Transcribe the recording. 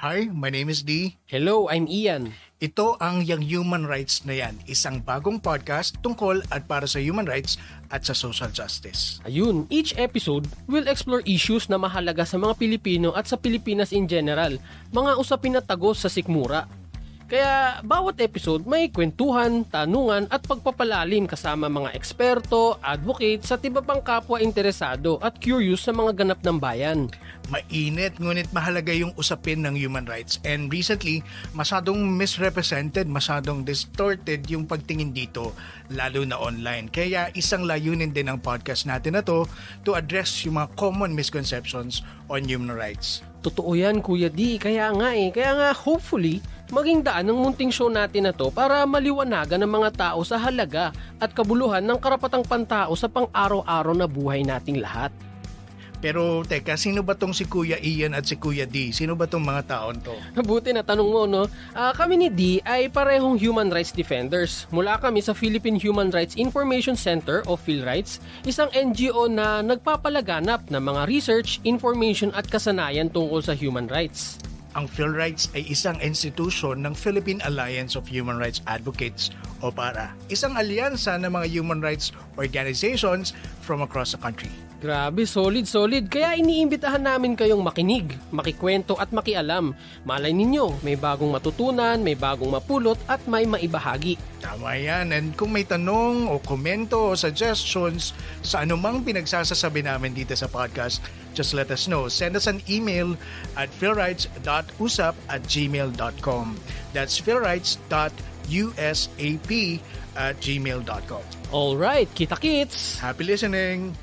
Hi, my name is D. Hello, I'm Ian. Ito ang Yang Human Rights na yan, isang bagong podcast tungkol at para sa human rights at sa social justice. Ayun, each episode will explore issues na mahalaga sa mga Pilipino at sa Pilipinas in general, mga usapin na tagos sa sikmura. Kaya bawat episode may kwentuhan, tanungan at pagpapalalim kasama mga eksperto, advocate sa tiba pang kapwa interesado at curious sa mga ganap ng bayan. Mainit ngunit mahalaga yung usapin ng human rights and recently masyadong misrepresented, masyadong distorted yung pagtingin dito lalo na online. Kaya isang layunin din ng podcast natin na to to address yung mga common misconceptions on human rights. Totoo yan Kuya D, kaya nga eh. Kaya nga hopefully maging daan ng munting show natin na to para maliwanagan ng mga tao sa halaga at kabuluhan ng karapatang pantao sa pang-araw-araw na buhay nating lahat. Pero teka, sino ba tong si Kuya Ian at si Kuya D? Sino ba tong mga taon to? Buti na tanong mo, no? Uh, kami ni D ay parehong human rights defenders. Mula kami sa Philippine Human Rights Information Center o PhilRights, isang NGO na nagpapalaganap ng mga research, information at kasanayan tungkol sa human rights. Ang PhilRights ay isang institusyon ng Philippine Alliance of Human Rights Advocates o PARA, isang alyansa ng mga human rights organizations from across the country. Grabe, solid, solid. Kaya iniimbitahan namin kayong makinig, makikwento at makialam. Malay ninyo, may bagong matutunan, may bagong mapulot at may maibahagi. Tama yan. And kung may tanong o komento o suggestions sa anumang pinagsasasabi namin dito sa podcast, just let us know. Send us an email at philrights.usap at gmail.com. That's philrights.usap at gmail.com. Alright, kita kits! Happy listening!